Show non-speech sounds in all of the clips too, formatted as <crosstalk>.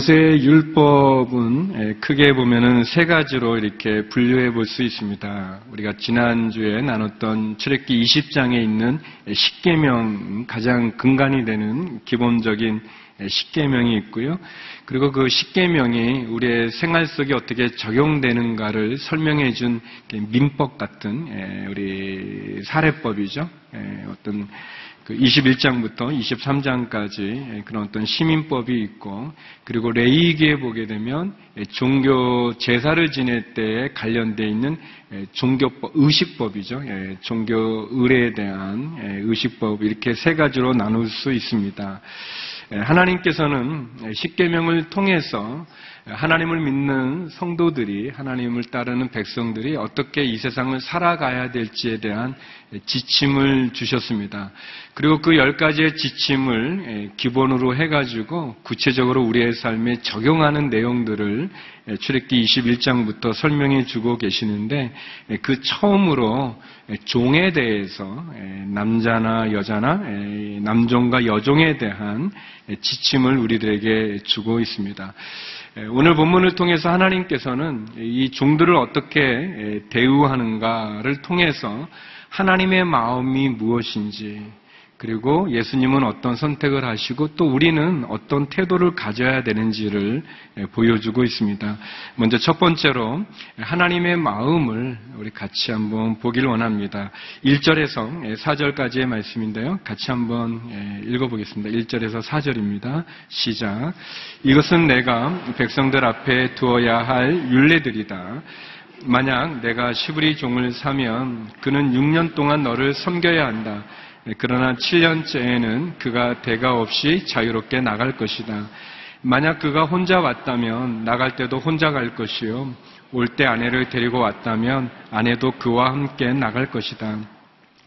모세의 율법은 크게 보면은 세 가지로 이렇게 분류해 볼 수 있습니다. 우리가 지난주에 나눴던 출애기 20장에 있는 십계명 가장 근간이 되는 기본적인 십계명이 있고요. 그리고 그 십계명이 우리의 생활 속에 어떻게 적용되는가를 설명해 준 민법 같은 우리 사례법이죠. 어떤 그 21장부터 23장까지 그런 어떤 시민법이 있고 그리고 레이기에 보게 되면 종교 제사를 지낼 때에 관련되어 있는 종교법, 의식법이죠. 예, 종교 의례에 대한 의식법 이렇게 세 가지로 나눌 수 있습니다. 하나님께서는 십계명을 통해서 하나님을 믿는 성도들이 하나님을 따르는 백성들이 어떻게 이 세상을 살아가야 될지에 대한 지침을 주셨습니다. 그리고 그 열 가지의 지침을 기본으로 해가지고 구체적으로 우리의 삶에 적용하는 내용들을 출애기 21장부터 설명해 주고 계시는데 그 처음으로 종에 대해서 남자나 여자나 남종과 여종에 대한 지침을 우리들에게 주고 있습니다. 오늘 본문을 통해서 하나님께서는 이 종들을 어떻게 대우하는가를 통해서 하나님의 마음이 무엇인지 그리고 예수님은 어떤 선택을 하시고 또 우리는 어떤 태도를 가져야 되는지를 보여주고 있습니다. 먼저 첫 번째로 하나님의 마음을 우리 같이 한번 보길 원합니다. 1절에서 4절까지의 말씀인데요. 같이 한번 읽어보겠습니다. 1절에서 4절입니다. 시작. 이것은 내가 백성들 앞에 두어야 할 윤례들이다. 만약 내가 시브리 종을 사면 그는 6년 동안 너를 섬겨야 한다. 네, 그러나 7년째에는 그가 대가 없이 자유롭게 나갈 것이다. 만약 그가 혼자 왔다면 나갈 때도 혼자 갈 것이요. 올 때 아내를 데리고 왔다면 아내도 그와 함께 나갈 것이다.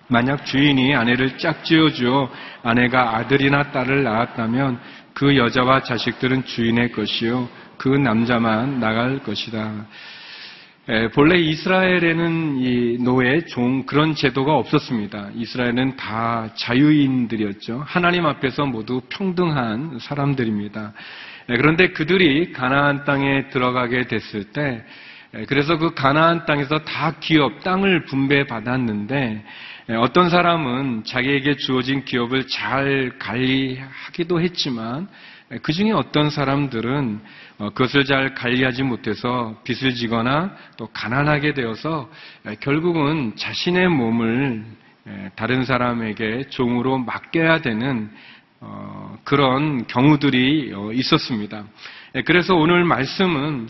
만약 주인이 아내를 짝지어 주어 아내가 아들이나 딸을 낳았다면 그 여자와 자식들은 주인의 것이요. 그 남자만 나갈 것이다. 본래 이스라엘에는 이 노예, 종 그런 제도가 없었습니다. 이스라엘은 다 자유인들이었죠. 하나님 앞에서 모두 평등한 사람들입니다. 그런데 그들이 가나안 땅에 들어가게 됐을 때 그래서 그 가나안 땅에서 다 기업, 땅을 분배받았는데 어떤 사람은 자기에게 주어진 기업을 잘 관리하기도 했지만 그 중에 어떤 사람들은 어, 그것을 잘 관리하지 못해서 빚을 지거나 또 가난하게 되어서 결국은 자신의 몸을 다른 사람에게 종으로 맡겨야 되는 어, 그런 경우들이 어, 있었습니다. 그래서 오늘 말씀은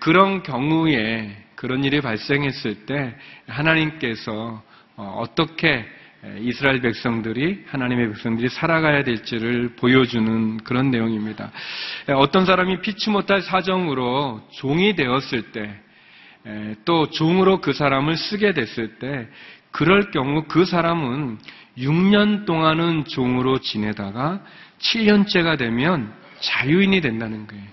그런 경우에 그런 일이 발생했을 때 하나님께서 어떻게 이스라엘 백성들이 하나님의 백성들이 살아가야 될지를 보여주는 그런 내용입니다. 어떤 사람이 피치 못할 사정으로 종이 되었을 때, 또 종으로 그 사람을 쓰게 됐을 때, 그럴 경우 그 사람은 6년 동안은 종으로 지내다가 7년째가 되면 자유인이 된다는 거예요.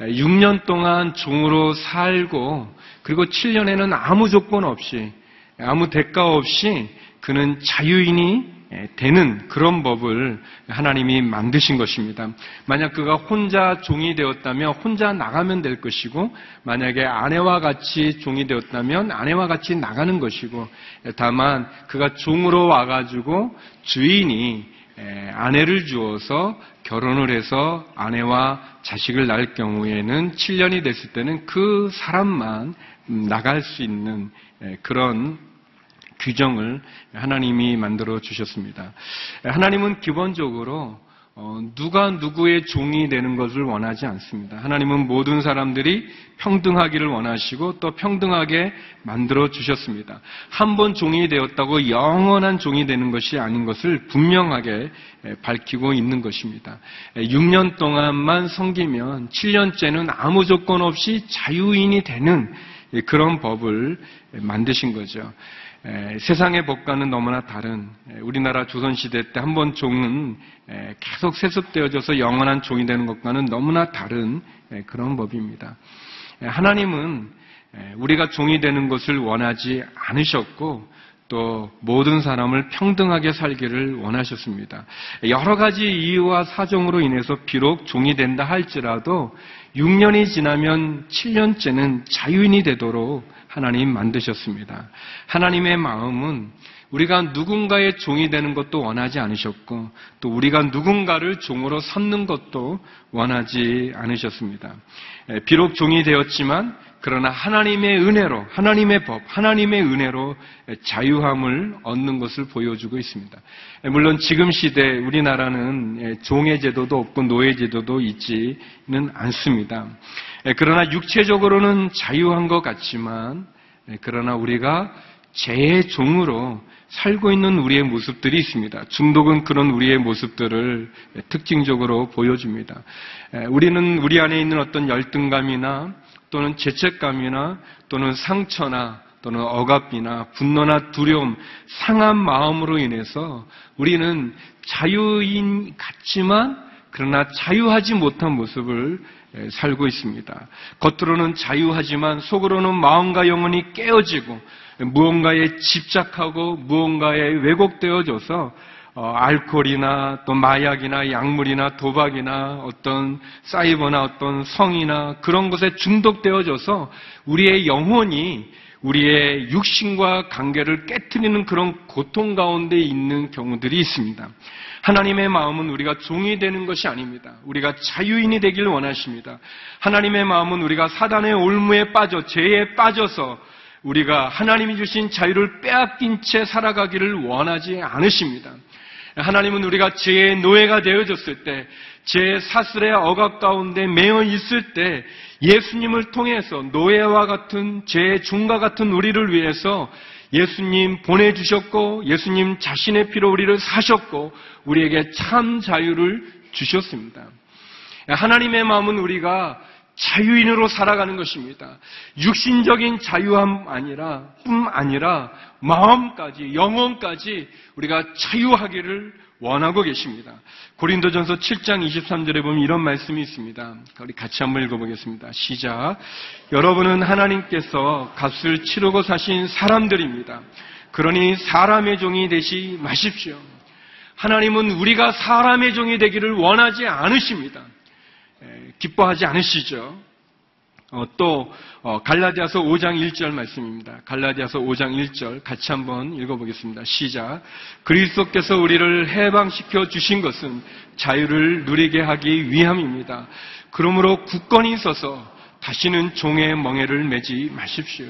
6년 동안 종으로 살고 그리고 7년에는 아무 조건 없이 아무 대가 없이 그는 자유인이 되는 그런 법을 하나님이 만드신 것입니다. 만약 그가 혼자 종이 되었다면 혼자 나가면 될 것이고, 만약에 아내와 같이 종이 되었다면 아내와 같이 나가는 것이고, 다만 그가 종으로 와가지고 주인이 아내를 주어서 결혼을 해서 아내와 자식을 낳을 경우에는 7년이 됐을 때는 그 사람만 나갈 수 있는 그런 규정을 하나님이 만들어 주셨습니다. 하나님은 기본적으로 어, 누가 누구의 종이 되는 것을 원하지 않습니다. 하나님은 모든 사람들이 평등하기를 원하시고 또 평등하게 만들어 주셨습니다. 한 번 종이 되었다고 영원한 종이 되는 것이 아닌 것을 분명하게 밝히고 있는 것입니다. 6년 동안만 섬기면 7년째는 아무 조건 없이 자유인이 되는 그런 법을 만드신 거죠. 세상의 법과는 너무나 다른 우리나라 조선시대 때 한 번 종은 계속 세습되어져서 영원한 종이 되는 것과는 너무나 다른 그런 법입니다. 하나님은 우리가 종이 되는 것을 원하지 않으셨고 또또 모든 사람을 평등하게 살기를 원하셨습니다. 여러 가지 이유와 사정으로 인해서 비록 종이 된다 할지라도 6년이 지나면 7년째는 자유인이 되도록 하나님 만드셨습니다. 하나님의 마음은 우리가 누군가의 종이 되는 것도 원하지 않으셨고 또 우리가 누군가를 종으로 삼는 것도 원하지 않으셨습니다. 비록 종이 되었지만 그러나 하나님의 은혜로, 하나님의 법, 하나님의 은혜로 자유함을 얻는 것을 보여주고 있습니다. 물론 지금 시대 우리나라는 종의 제도도 없고 노예 제도도 있지는 않습니다. 그러나 육체적으로는 자유한 것 같지만, 그러나 우리가 죄의 종으로 살고 있는 우리의 모습들이 있습니다. 중독은 그런 우리의 모습들을 특징적으로 보여줍니다. 우리는 우리 안에 있는 어떤 열등감이나 또는 죄책감이나 또는 상처나 또는 억압이나 분노나 두려움, 상한 마음으로 인해서 우리는 자유인 같지만 그러나 자유하지 못한 모습을 살고 있습니다. 겉으로는 자유하지만 속으로는 마음과 영혼이 깨어지고 무언가에 집착하고 무언가에 왜곡되어져서 어, 알코올이나 또 마약이나 약물이나 도박이나 어떤 사이버나 어떤 성이나 그런 것에 중독되어져서 우리의 영혼이 우리의 육신과 관계를 깨뜨리는 그런 고통 가운데 있는 경우들이 있습니다. 하나님의 마음은 우리가 종이 되는 것이 아닙니다. 우리가 자유인이 되길 원하십니다. 하나님의 마음은 우리가 사단의 올무에 빠져 죄에 빠져서 우리가 하나님이 주신 자유를 빼앗긴 채 살아가기를 원하지 않으십니다. 하나님은 우리가 죄의 노예가 되어졌을 때, 죄의 사슬의 억압 가운데 매여 있을 때, 예수님을 통해서 노예와 같은 죄의 종과 같은 우리를 위해서 예수님 보내주셨고, 예수님 자신의 피로 우리를 사셨고, 우리에게 참 자유를 주셨습니다. 하나님의 마음은 우리가 자유인으로 살아가는 것입니다. 육신적인 자유함 아니라 뿐 아니라 마음까지 영혼까지 우리가 자유하기를 원하고 계십니다. 고린도전서 7장 23절에 보면 이런 말씀이 있습니다. 우리 같이 한번 읽어보겠습니다. 시작. 여러분은 하나님께서 값을 치르고 사신 사람들입니다. 그러니 사람의 종이 되시 마십시오. 하나님은 우리가 사람의 종이 되기를 원하지 않으십니다. 기뻐하지 않으시죠? 어, 또 어, 갈라디아서 5장 1절 말씀입니다. 갈라디아서 5장 1절 같이 한번 읽어보겠습니다. 시작. 그리스도께서 우리를 해방시켜 주신 것은 자유를 누리게 하기 위함입니다. 그러므로 굳건히 있어서 다시는 종의 멍에를 매지 마십시오.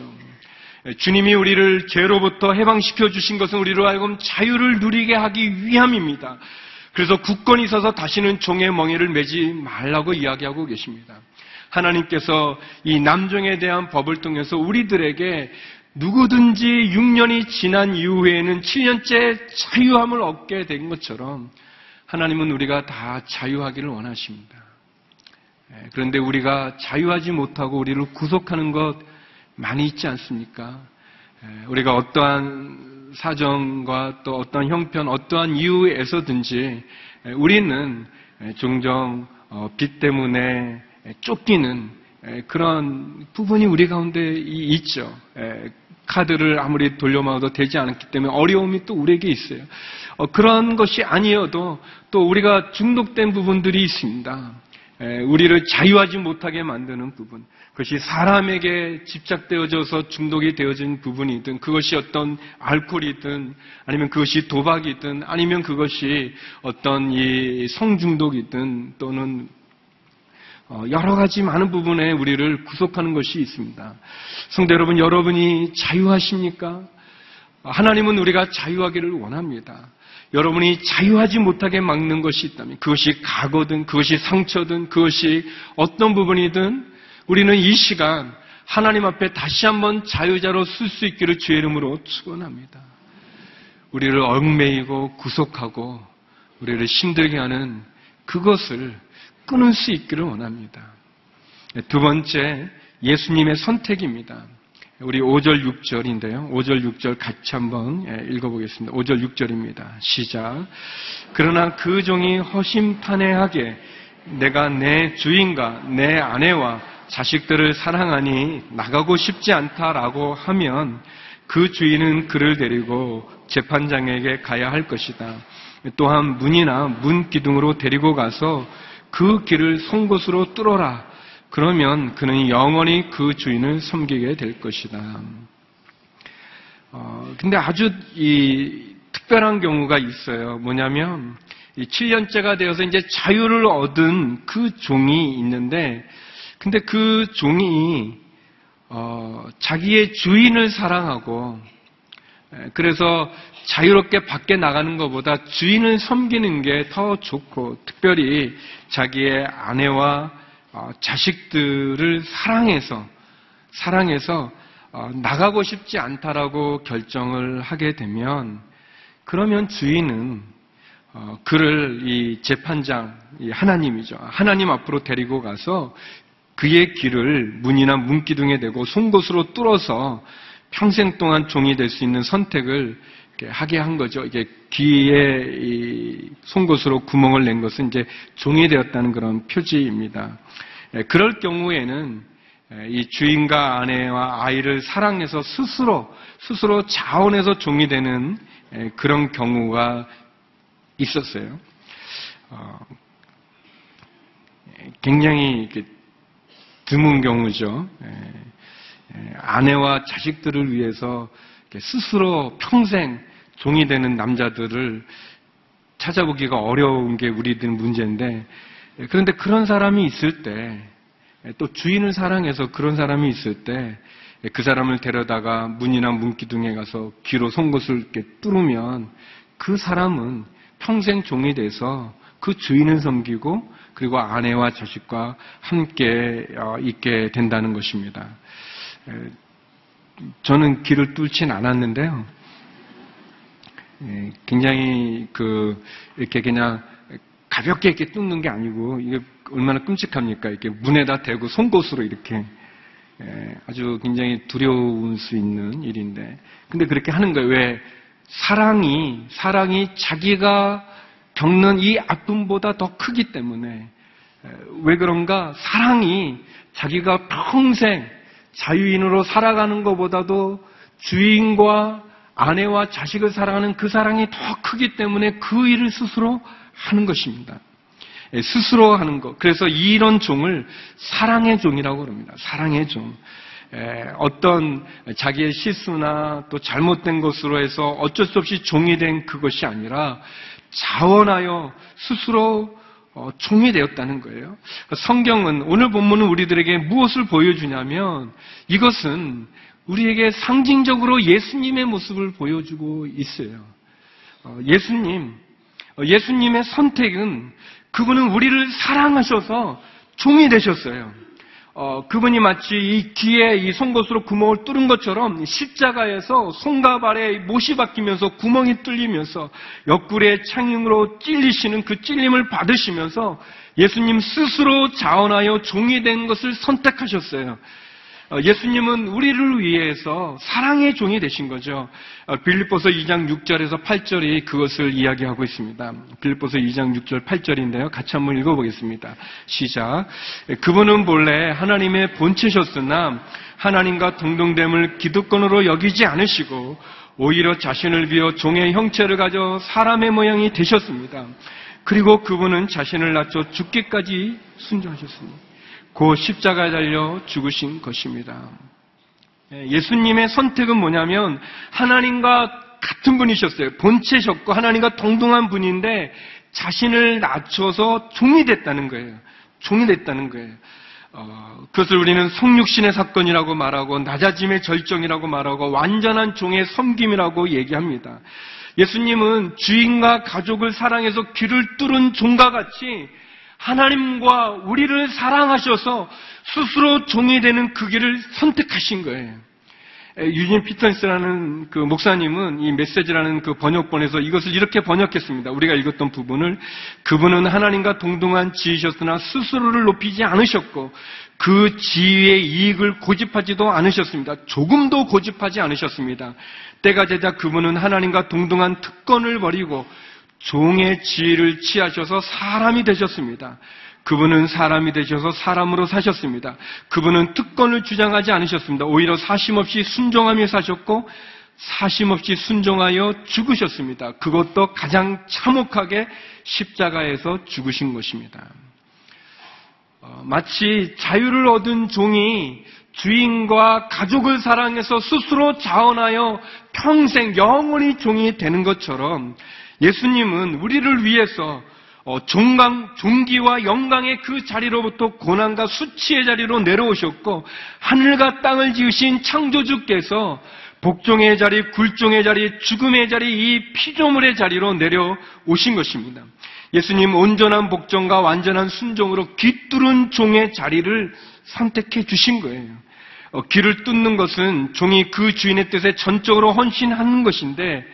주님이 우리를 죄로부터 해방시켜 주신 것은 우리로 하여금 자유를 누리게 하기 위함입니다. 그래서 굳건히 서서 다시는 종의 멍에를 매지 말라고 이야기하고 계십니다. 하나님께서 이 남종에 대한 법을 통해서 우리들에게 누구든지 6년이 지난 이후에는 7년째 자유함을 얻게 된 것처럼 하나님은 우리가 다 자유하기를 원하십니다. 예, 그런데 우리가 자유하지 못하고 우리를 구속하는 것 많이 있지 않습니까? 예, 우리가 어떠한 사정과 또 어떤 형편, 어떠한 이유에서든지 우리는 종종 어, 빚 때문에 쫓기는 그런 부분이 우리 가운데 있죠. 카드를 아무리 돌려막아도 되지 않았기 때문에 어려움이 또 우리에게 있어요. 어, 그런 것이 아니어도 또 우리가 중독된 부분들이 있습니다. 우리를 자유하지 못하게 만드는 부분. 그것이 사람에게 집착되어져서 중독이 되어진 부분이든 그것이 어떤 알코올이든 아니면 그것이 도박이든 아니면 그것이 어떤 이 성중독이든 또는 어, 여러 가지 많은 부분에 우리를 구속하는 것이 있습니다. 성대 여러분, 여러분이 자유하십니까? 하나님은 우리가 자유하기를 원합니다. 여러분이 자유하지 못하게 막는 것이 있다면 그것이 과거든 그것이 상처든 그것이 어떤 부분이든 우리는 이 시간 하나님 앞에 다시 한번 자유자로 쓸 수 있기를 주의 이름으로 축원합니다. 우리를 얽매이고 구속하고 우리를 힘들게 하는 그것을 끊을 수 있기를 원합니다. 두 번째 예수님의 선택입니다. 우리 5절 6절인데요. 5절 6절 같이 한번 예, 읽어보겠습니다. 5절 6절입니다. 시작. 그러나 그 종이 허심탄회하게 내가 내 주인과 내 아내와 자식들을 사랑하니 나가고 싶지 않다라고 하면 그 주인은 그를 데리고 재판장에게 가야 할 것이다. 또한 문이나 문 기둥으로 데리고 가서 그 길을 송곳으로 뚫어라. 그러면 그는 영원히 그 주인을 섬기게 될 것이다. 어, 근데 아주 이 특별한 경우가 있어요. 뭐냐면, 7년째가 되어서 이제 자유를 얻은 그 종이 있는데, 근데 그 종이, 어, 자기의 주인을 사랑하고, 그래서 자유롭게 밖에 나가는 것보다 주인을 섬기는 게 더 좋고, 특별히 자기의 아내와 어, 자식들을 사랑해서, 사랑해서 어, 나가고 싶지 않다라고 결정을 하게 되면 그러면 주인은 어, 그를 이 재판장 이 하나님이죠. 하나님 앞으로 데리고 가서 그의 길을 문이나 문기둥에 대고 송곳으로 뚫어서 평생 동안 종이 될 수 있는 선택을 하게 한 거죠. 이게 귀에 이 송곳으로 구멍을 낸 것은 이제 종이 되었다는 그런 표지입니다. 예, 그럴 경우에는 이 주인과 아내와 아이를 사랑해서 스스로 스스로 자원해서 종이 되는 그런 경우가 있었어요. 어, 굉장히 드문 경우죠. 아내와 자식들을 위해서 스스로 평생 종이 되는 남자들을 찾아보기가 어려운 게 우리들 문제인데 그런데 그런 사람이 있을 때 또 주인을 사랑해서 그런 사람이 있을 때 그 사람을 데려다가 문이나 문기둥에 가서 귀로 송곳을 이렇게 뚫으면 그 사람은 평생 종이 돼서 그 주인을 섬기고 그리고 아내와 자식과 함께 어, 있게 된다는 것입니다. 저는 귀를 뚫진 않았는데요. 굉장히 그 이렇게 그냥 가볍게 이렇게 뚫는 게 아니고 이게 얼마나 끔찍합니까? 이렇게 문에다 대고 송곳으로 이렇게 예, 아주 굉장히 두려울 수 있는 일인데 근데 그렇게 하는 거예요. 왜 사랑이 사랑이 자기가 겪는 이 아픔보다 더 크기 때문에 예, 왜 그런가? 사랑이 자기가 평생 자유인으로 살아가는 것보다도 주인과 아내와 자식을 사랑하는 그 사랑이 더 크기 때문에 그 일을 스스로 하는 것입니다. 예, 스스로 하는 것. 그래서 이런 종을 사랑의 종이라고 그럽니다. 사랑의 종. 예, 어떤 자기의 실수나 또 잘못된 것으로 해서 어쩔 수 없이 종이 된 그것이 아니라 자원하여 스스로 어, 종이 되었다는 거예요. 성경은 오늘 본문은 우리들에게 무엇을 보여주냐면 이것은 우리에게 상징적으로 예수님의 모습을 보여주고 있어요. 어, 예수님, 어, 예수님의 선택은 그분은 우리를 사랑하셔서 종이 되셨어요. 어, 그분이 마치 이 귀에 이 송곳으로 구멍을 뚫은 것처럼 십자가에서 손과 발에 못이 박히면서 구멍이 뚫리면서 옆구리에 창용으로 찔리시는 그 찔림을 받으시면서 예수님 스스로 자원하여 종이 된 것을 선택하셨어요. 어, 예수님은 우리를 위해서 사랑의 종이 되신 거죠. 어, 빌립보서 2장 6절에서 8절이 그것을 이야기하고 있습니다. 빌립보서 2장 6절 8절인데요. 같이 한번 읽어보겠습니다. 시작. 그분은 본래 하나님의 본체셨으나 하나님과 동등됨을 기득권으로 여기지 않으시고 오히려 자신을 비어 종의 형체를 가져 사람의 모양이 되셨습니다. 그리고 그분은 자신을 낮춰 죽기까지 순종하셨습니다. 그 십자가에 달려 죽으신 것입니다. 예, 예수님의 선택은 뭐냐면 하나님과 같은 분이셨어요. 본체셨고 하나님과 동등한 분인데 자신을 낮춰서 종이 됐다는 거예요. 종이 됐다는 거예요. 어, 그것을 우리는 성육신의 사건이라고 말하고 낮아짐의 절정이라고 말하고 완전한 종의 섬김이라고 얘기합니다. 예수님은 주인과 가족을 사랑해서 귀를 뚫은 종과 같이 하나님과 우리를 사랑하셔서 스스로 종이 되는 그 길을 선택하신 거예요. 유진 피터스라는 그 목사님은 이 메시지라는 그 번역본에서 이것을 이렇게 번역했습니다. 우리가 읽었던 부분을 그분은 하나님과 동등한 지이셨으나 스스로를 높이지 않으셨고 그 지위의 이익을 고집하지도 않으셨습니다. 조금도 고집하지 않으셨습니다. 때가 되자 그분은 하나님과 동등한 특권을 버리고 종의 지위를 취하셔서 사람이 되셨습니다. 그분은 사람이 되셔서 사람으로 사셨습니다. 그분은 특권을 주장하지 않으셨습니다. 오히려 사심없이 순종하며 사셨고 사심없이 순종하여 죽으셨습니다. 그것도 가장 참혹하게 십자가에서 죽으신 것입니다. 어, 마치 자유를 얻은 종이 주인과 가족을 사랑해서 스스로 자원하여 평생 영원히 종이 되는 것처럼 예수님은 우리를 위해서 어, 종강, 종기와 영광의 그 자리로부터 고난과 수치의 자리로 내려오셨고 하늘과 땅을 지으신 창조주께서 복종의 자리, 굴종의 자리, 죽음의 자리, 이 피조물의 자리로 내려오신 것입니다. 예수님 온전한 복종과 완전한 순종으로 귀뚫은 종의 자리를 선택해 주신 거예요. 어, 귀를 뚫는 것은 종이 그 주인의 뜻에 전적으로 헌신하는 것인데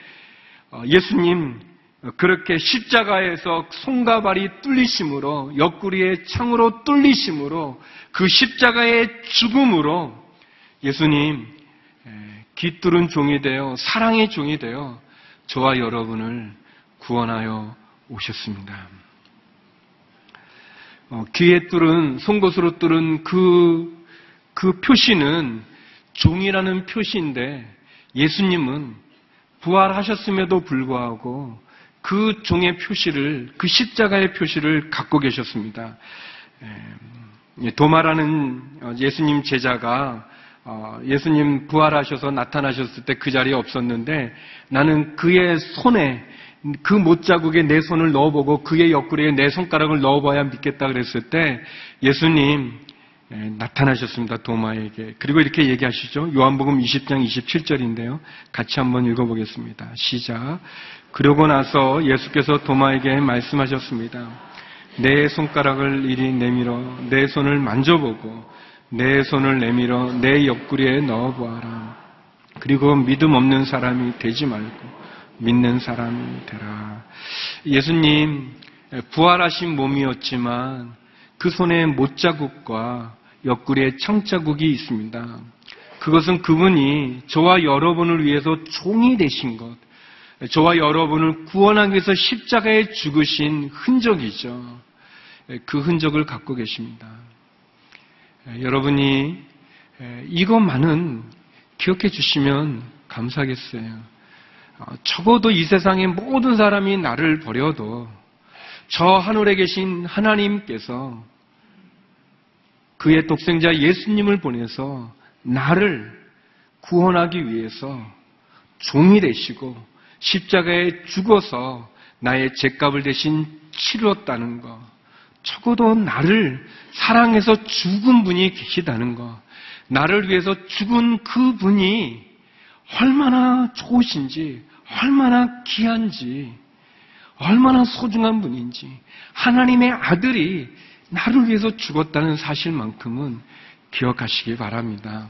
어, 예수님 그렇게 십자가에서 손과 발이 뚫리심으로 옆구리에 창으로 뚫리심으로 그 십자가의 죽음으로 예수님 깃뚫은 종이 되어 사랑의 종이 되어 저와 여러분을 구원하여 오셨습니다. 어, 귀에 뚫은 송곳으로 뚫은 그, 그 표시는 종이라는 표시인데 예수님은 부활하셨음에도 불구하고 그 종의 표시를, 그 십자가의 표시를 갖고 계셨습니다. 도마라는 어, 예수님 제자가 어, 예수님 부활하셔서 나타나셨을 때 그 자리에 없었는데 나는 그의 손에 그 못자국에 내 손을 넣어보고 그의 옆구리에 내 손가락을 넣어봐야 믿겠다 그랬을 때 예수님 나타나셨습니다. 도마에게. 그리고 이렇게 얘기하시죠. 요한복음 20장 27절인데요. 같이 한번 읽어보겠습니다. 시작. 그러고 나서 예수께서 도마에게 말씀하셨습니다. 내 손가락을 이리 내밀어 내 손을 만져보고 내 손을 내밀어 내 옆구리에 넣어보아라. 그리고 믿음 없는 사람이 되지 말고 믿는 사람이 되라. 예수님 부활하신 몸이었지만 그 손에 못자국과 옆구리에 창자국이 있습니다. 그것은 그분이 저와 여러분을 위해서 종이 되신 것, 저와 여러분을 구원하기 위해서 십자가에 죽으신 흔적이죠. 그 흔적을 갖고 계십니다. 여러분이 이것만은 기억해 주시면 감사하겠어요. 어, 적어도 이 세상의 모든 사람이 나를 버려도 저 하늘에 계신 하나님께서 그의 독생자 예수님을 보내서 나를 구원하기 위해서 종이 되시고 십자가에 죽어서 나의 죄값을 대신 치렀다는 것. 적어도 나를 사랑해서 죽은 분이 계시다는 것. 나를 위해서 죽은 그 분이 얼마나 좋으신지, 얼마나 귀한지, 얼마나 소중한 분인지, 하나님의 아들이 나를 위해서 죽었다는 사실만큼은 기억하시기 바랍니다.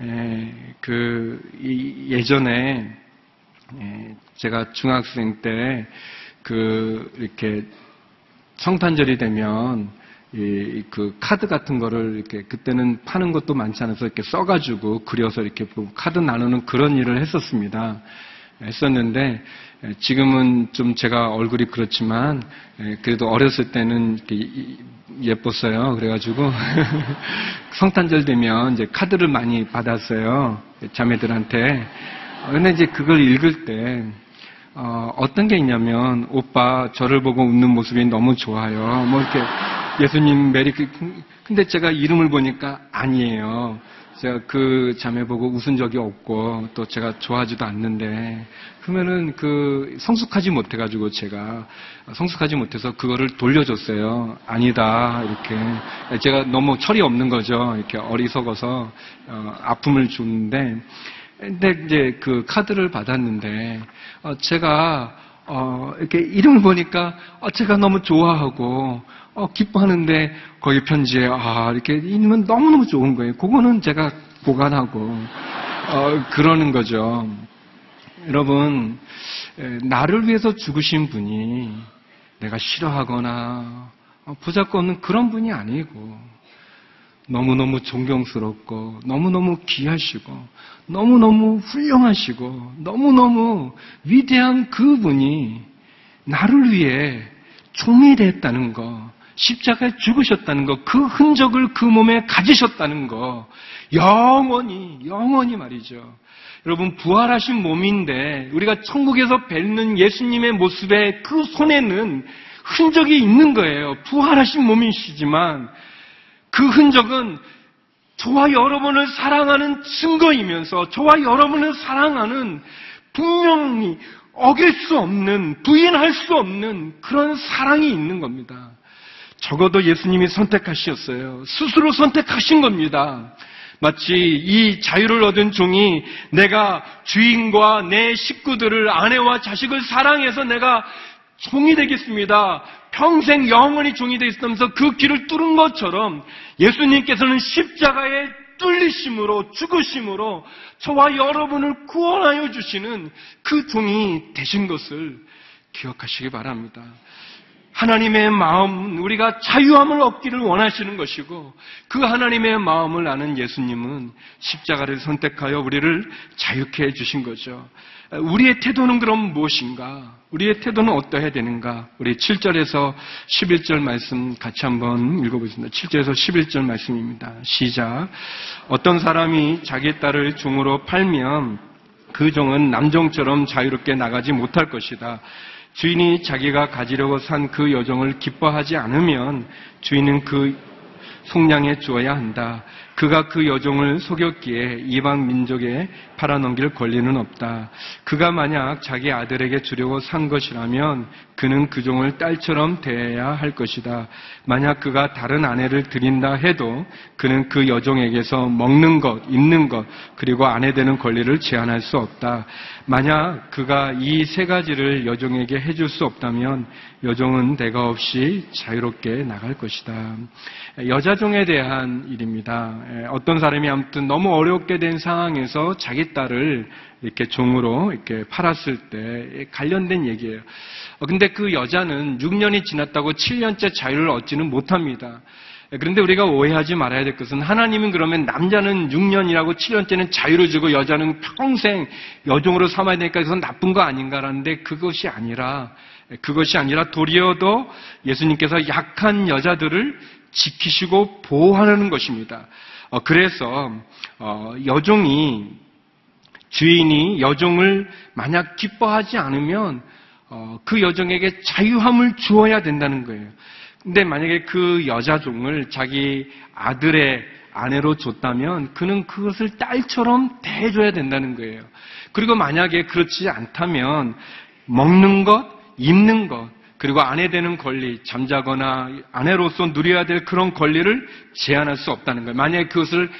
에, 그 예전에 에, 제가 중학생 때 그 이렇게 성탄절이 되면 이, 그 카드 같은 거를 이렇게 그때는 파는 것도 많지 않아서 이렇게 써가지고 그려서 이렇게 카드 나누는 그런 일을 했었습니다. 했었는데 지금은 좀 제가 얼굴이 그렇지만 그래도 어렸을 때는 예뻤어요. 그래가지고 <laughs> 성탄절 되면 이제 카드를 많이 받았어요. 자매들한테. 근데 이제 그걸 읽을 때 어, 떤게 있냐면 오빠 저를 보고 웃는 모습이 너무 좋아요. 뭐 이렇게 예수님 메리 근데 제가 이름을 보니까 아니에요. 제가 그 자매 보고 웃은 적이 없고 또 제가 좋아하지도 않는데 그러면은 그 성숙하지 못해가지고 제가 성숙하지 못해서 그거를 돌려줬어요. 아니다 이렇게 제가 너무 철이 없는 거죠. 이렇게 어리석어서 어, 아픔을 줬는데 근데 이제 그 카드를 받았는데 어, 제가 어, 이렇게 이름을 보니까 어, 제가 너무 좋아하고 어, 기뻐하는데 거기 편지에 아 이렇게 있으면 너무너무 좋은 거예요. 그거는 제가 보관하고 어, 그러는 거죠. 여러분 나를 위해서 죽으신 분이 내가 싫어하거나 어, 부잡고 없는 그런 분이 아니고 너무너무 존경스럽고 너무너무 귀하시고 너무너무 훌륭하시고 너무너무 위대한 그분이 나를 위해 종이 됐다는 거 십자가에 죽으셨다는 것, 그 흔적을 그 몸에 가지셨다는 것, 영원히, 영원히 말이죠. 여러분, 부활하신 몸인데, 우리가 천국에서 뵙는 예수님의 모습에 그 손에는 흔적이 있는 거예요. 부활하신 몸이시지만, 그 흔적은 저와 여러분을 사랑하는 증거이면서, 저와 여러분을 사랑하는 분명히 어길 수 없는, 부인할 수 없는 그런 사랑이 있는 겁니다. 적어도 예수님이 선택하셨어요. 스스로 선택하신 겁니다. 마치 이 자유를 얻은 종이 내가 주인과 내 식구들을 아내와 자식을 사랑해서 내가 종이 되겠습니다. 평생 영원히 종이 되겠다면서 그 길을 뚫은 것처럼 예수님께서는 십자가의 뚫리심으로 죽으심으로 저와 여러분을 구원하여 주시는 그 종이 되신 것을 기억하시기 바랍니다. 하나님의 마음, 우리가 자유함을 얻기를 원하시는 것이고, 그 하나님의 마음을 아는 예수님은 십자가를 선택하여 우리를 자유케 해주신 거죠. 우리의 태도는 그럼 무엇인가? 우리의 태도는 어떠해야 되는가? 우리 7절에서 11절 말씀 같이 한번 읽어보겠습니다. 7절에서 11절 말씀입니다. 시작. 어떤 사람이 자기 딸을 종으로 팔면 그 종은 남종처럼 자유롭게 나가지 못할 것이다. 주인이 자기가 가지려고 산 그 여종을 기뻐하지 않으면 주인은 그 속량해 주어야 한다. 그가 그 여종을 속였기에 이방 민족에 팔아넘길 권리는 없다. 그가 만약 자기 아들에게 주려고 산 것이라면 그는 그 종을 딸처럼 대해야 할 것이다. 만약 그가 다른 아내를 드린다 해도 그는 그 여종에게서 먹는 것, 입는 것, 그리고 아내 되는 권리를 제한할 수 없다. 만약 그가 이 세 가지를 여종에게 해줄 수 없다면 여종은 대가 없이 자유롭게 나갈 것이다. 여자종에 대한 일입니다. 어떤 사람이 아무튼 너무 어렵게 된 상황에서 자기 딸을 이렇게 종으로 이렇게 팔았을 때 관련된 얘기예요. 어, 근데 그 여자는 6년이 지났다고 7년째 자유를 얻지는 못합니다. 그런데 우리가 오해하지 말아야 될 것은 하나님은 그러면 남자는 6년이라고 7년째는 자유를 주고 여자는 평생 여종으로 삼아야 되니까 그건 나쁜 거 아닌가라는데 그것이 아니라 그것이 아니라 도리어 도 예수님께서 약한 여자들을 지키시고 보호하는 것입니다. 어, 그래서 어, 여종이 주인이 여종을 만약 기뻐하지 않으면 어, 그 여종에게 자유함을 주어야 된다는 거예요. 근데 만약에 그 여자 종을 자기 아들의 아내로 줬다면 그는 그것을 딸처럼 대해줘야 된다는 거예요. 그리고 만약에 그렇지 않다면 먹는 것, 입는 것, 그리고 아내 되는 권리, 잠자거나 아내로서 누려야 될 그런 권리를 제한할 수 없다는 거예요. 만약에 그것을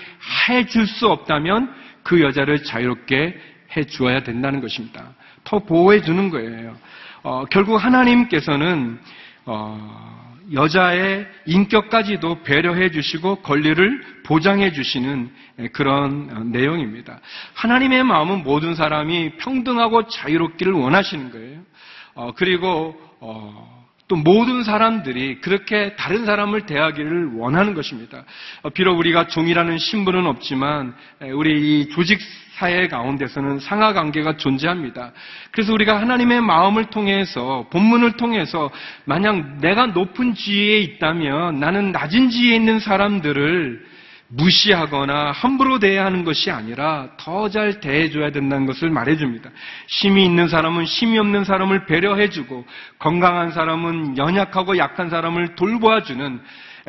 해줄 수 없다면 그 여자를 자유롭게 해 주어야 된다는 것입니다. 더 보호해 주는 거예요. 어, 결국 하나님께서는 어, 여자의 인격까지도 배려해 주시고 권리를 보장해 주시는 그런 내용입니다. 하나님의 마음은 모든 사람이 평등하고 자유롭기를 원하시는 거예요. 어, 그리고 어, 또 모든 사람들이 그렇게 다른 사람을 대하기를 원하는 것입니다. 어, 비록 우리가 종이라는 신분은 없지만 우리 이 조직 사회 가운데서는 상하 관계가 존재합니다. 그래서 우리가 하나님의 마음을 통해서 본문을 통해서 만약 내가 높은 지위에 있다면 나는 낮은 지위에 있는 사람들을 무시하거나 함부로 대해야 하는 것이 아니라 더 잘 대해줘야 된다는 것을 말해줍니다. 힘이 있는 사람은 힘이 없는 사람을 배려해주고 건강한 사람은 연약하고 약한 사람을 돌보아주는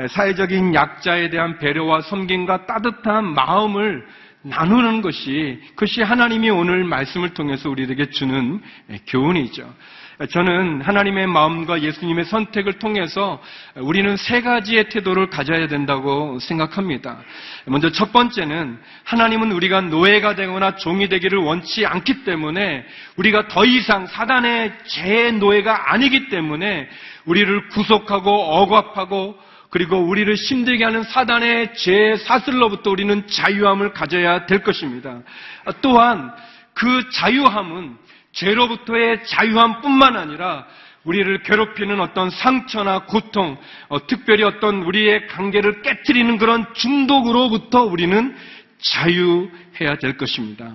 사회적인 약자에 대한 배려와 섬김과 따뜻한 마음을 나누는 것이 그것이 하나님이 오늘 말씀을 통해서 우리에게 주는 교훈이죠. 저는 하나님의 마음과 예수님의 선택을 통해서 우리는 세 가지의 태도를 가져야 된다고 생각합니다. 먼저 첫 번째는 하나님은 우리가 노예가 되거나 종이 되기를 원치 않기 때문에 우리가 더 이상 사단의 제 노예가 아니기 때문에 우리를 구속하고 억압하고 그리고 우리를 힘들게 하는 사단의 제 사슬로부터 우리는 자유함을 가져야 될 것입니다. 또한 그 자유함은 죄로부터의 자유함뿐만 아니라 우리를 괴롭히는 어떤 상처나 고통, 어, 특별히 어떤 우리의 관계를 깨뜨리는 그런 중독으로부터 우리는 자유해야 될 것입니다.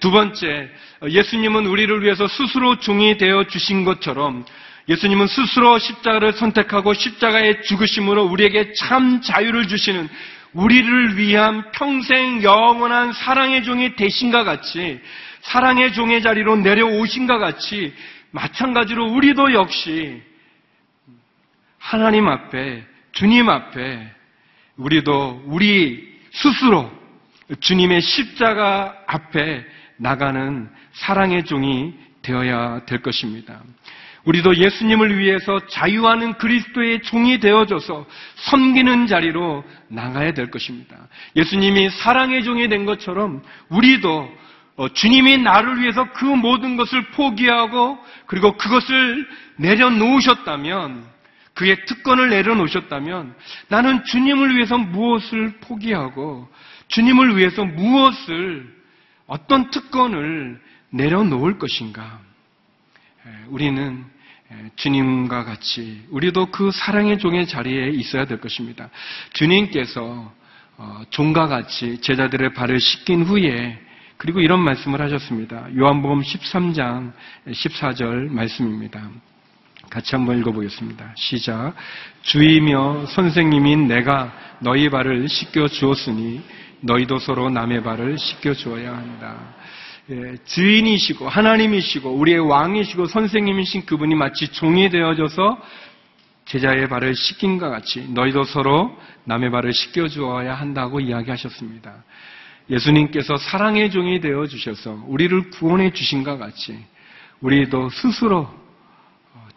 두 번째, 예수님은 우리를 위해서 스스로 종이 되어 주신 것처럼 예수님은 스스로 십자가를 선택하고 십자가의 죽으심으로 우리에게 참 자유를 주시는 우리를 위한 평생 영원한 사랑의 종이 되신가 같이 사랑의 종의 자리로 내려오신가 같이 마찬가지로 우리도 역시 하나님 앞에 주님 앞에 우리도 우리 스스로 주님의 십자가 앞에 나가는 사랑의 종이 되어야 될 것입니다. 우리도 예수님을 위해서 자유하는 그리스도의 종이 되어져서 섬기는 자리로 나가야 될 것입니다. 예수님이 사랑의 종이 된 것처럼 우리도 어, 주님이 나를 위해서 그 모든 것을 포기하고 그리고 그것을 내려놓으셨다면 그의 특권을 내려놓으셨다면 나는 주님을 위해서 무엇을 포기하고 주님을 위해서 무엇을 어떤 특권을 내려놓을 것인가? 우리는 주님과 같이 우리도 그 사랑의 종의 자리에 있어야 될 것입니다. 주님께서 어, 종과 같이 제자들의 발을 씻긴 후에 그리고 이런 말씀을 하셨습니다. 요한복음 13장 14절 말씀입니다. 같이 한번 읽어보겠습니다. 시작. 주이며 선생님인 내가 너희 발을 씻겨 주었으니 너희도 서로 남의 발을 씻겨 주어야 한다. 예, 주인이시고 하나님이시고 우리의 왕이시고 선생님이신 그분이 마치 종이 되어져서 제자의 발을 씻긴과 같이 너희도 서로 남의 발을 씻겨 주어야 한다고 이야기하셨습니다. 예수님께서 사랑의 종이 되어 주셔서 우리를 구원해 주신과 같이 우리도 스스로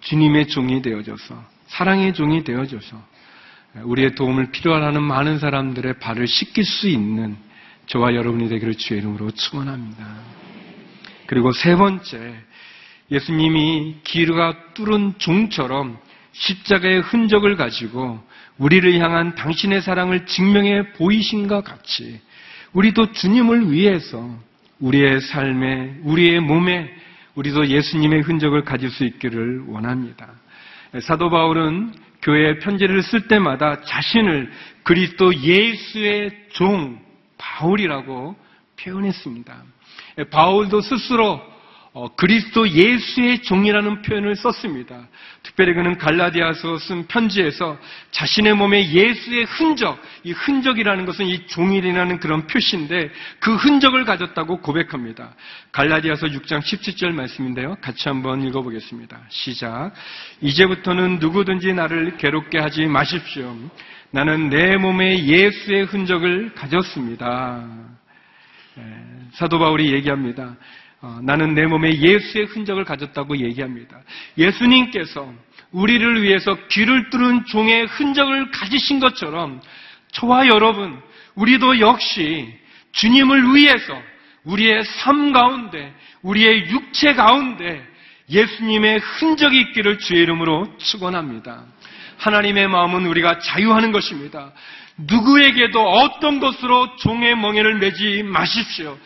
주님의 종이 되어져서 사랑의 종이 되어져서 우리의 도움을 필요하는 많은 사람들의 발을 씻길 수 있는 저와 여러분이 되기를 주의 이름으로 축원합니다. 그리고 세 번째, 예수님이 기르가 뚫은 종처럼 십자가의 흔적을 가지고 우리를 향한 당신의 사랑을 증명해 보이신과 같이 우리도 주님을 위해서 우리의 삶에, 우리의 몸에 우리도 예수님의 흔적을 가질 수 있기를 원합니다. 사도 바울은 교회 편지를 쓸 때마다 자신을 그리스도 예수의 종 바울이라고 표현했습니다. 바울도 스스로 어, 그리스도 예수의 종이라는 표현을 썼습니다. 특별히 그는 갈라디아서 쓴 편지에서 자신의 몸에 예수의 흔적, 이 흔적이라는 것은 이 종이라는 그런 표시인데 그 흔적을 가졌다고 고백합니다. 갈라디아서 6장 17절 말씀인데요. 같이 한번 읽어보겠습니다. 시작. 이제부터는 누구든지 나를 괴롭게 하지 마십시오. 나는 내 몸에 예수의 흔적을 가졌습니다. 사도 바울이 얘기합니다. 어, 나는 내 몸에 예수의 흔적을 가졌다고 얘기합니다. 예수님께서 우리를 위해서 귀를 뚫은 종의 흔적을 가지신 것처럼 저와 여러분, 우리도 역시 주님을 위해서 우리의 삶 가운데, 우리의 육체 가운데 예수님의 흔적이 있기를 주의 이름으로 축원합니다. 하나님의 마음은 우리가 자유하는 것입니다. 누구에게도 어떤 것으로 종의 멍에를 매지 마십시오.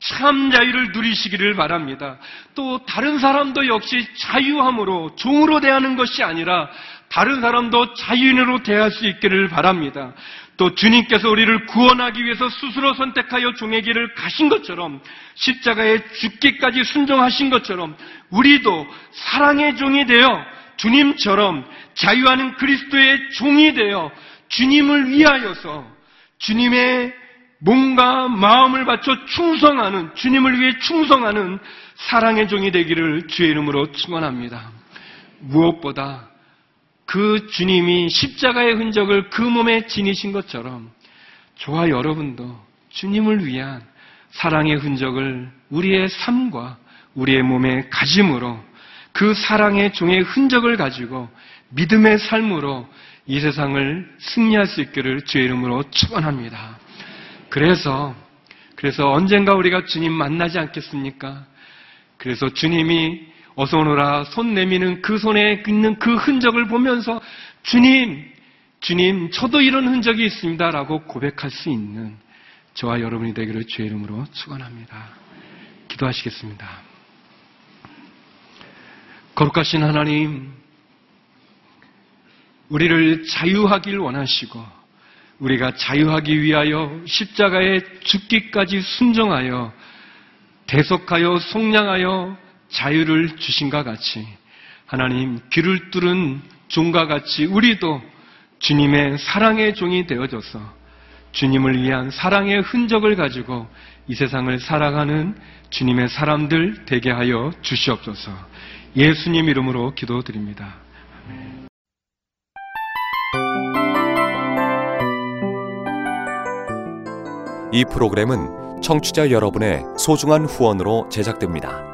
참 자유를 누리시기를 바랍니다. 또 다른 사람도 역시 자유함으로 종으로 대하는 것이 아니라 다른 사람도 자유인으로 대할 수 있기를 바랍니다. 또 주님께서 우리를 구원하기 위해서 스스로 선택하여 종의 길을 가신 것처럼 십자가에 죽기까지 순종하신 것처럼 우리도 사랑의 종이 되어 주님처럼 자유하는 그리스도의 종이 되어 주님을 위하여서 주님의 몸과 마음을 바쳐 충성하는 주님을 위해 충성하는 사랑의 종이 되기를 주의 이름으로 축원합니다. 무엇보다 그 주님이 십자가의 흔적을 그 몸에 지니신 것처럼 저와 여러분도 주님을 위한 사랑의 흔적을 우리의 삶과 우리의 몸에 가짐으로 그 사랑의 종의 흔적을 가지고 믿음의 삶으로 이 세상을 승리할 수 있기를 주의 이름으로 축원합니다. 그래서 그래서 언젠가 우리가 주님 만나지 않겠습니까? 그래서 주님이 어서 오너라 손 내미는 그 손에 있는 그 흔적을 보면서 주님, 주님, 저도 이런 흔적이 있습니다 라고 고백할 수 있는 저와 여러분이 되기를 주의 이름으로 축원합니다. 기도하시겠습니다. 거룩하신 하나님, 우리를 자유하길 원하시고 우리가 자유하기 위하여 십자가에 죽기까지 순종하여 대속하여 속량하여 자유를 주신과 같이 하나님 귀를 뚫은 종과 같이 우리도 주님의 사랑의 종이 되어져서 주님을 위한 사랑의 흔적을 가지고 이 세상을 살아가는 주님의 사람들 되게 하여 주시옵소서. 예수님 이름으로 기도드립니다. 이 프로그램은 청취자 여러분의 소중한 후원으로 제작됩니다.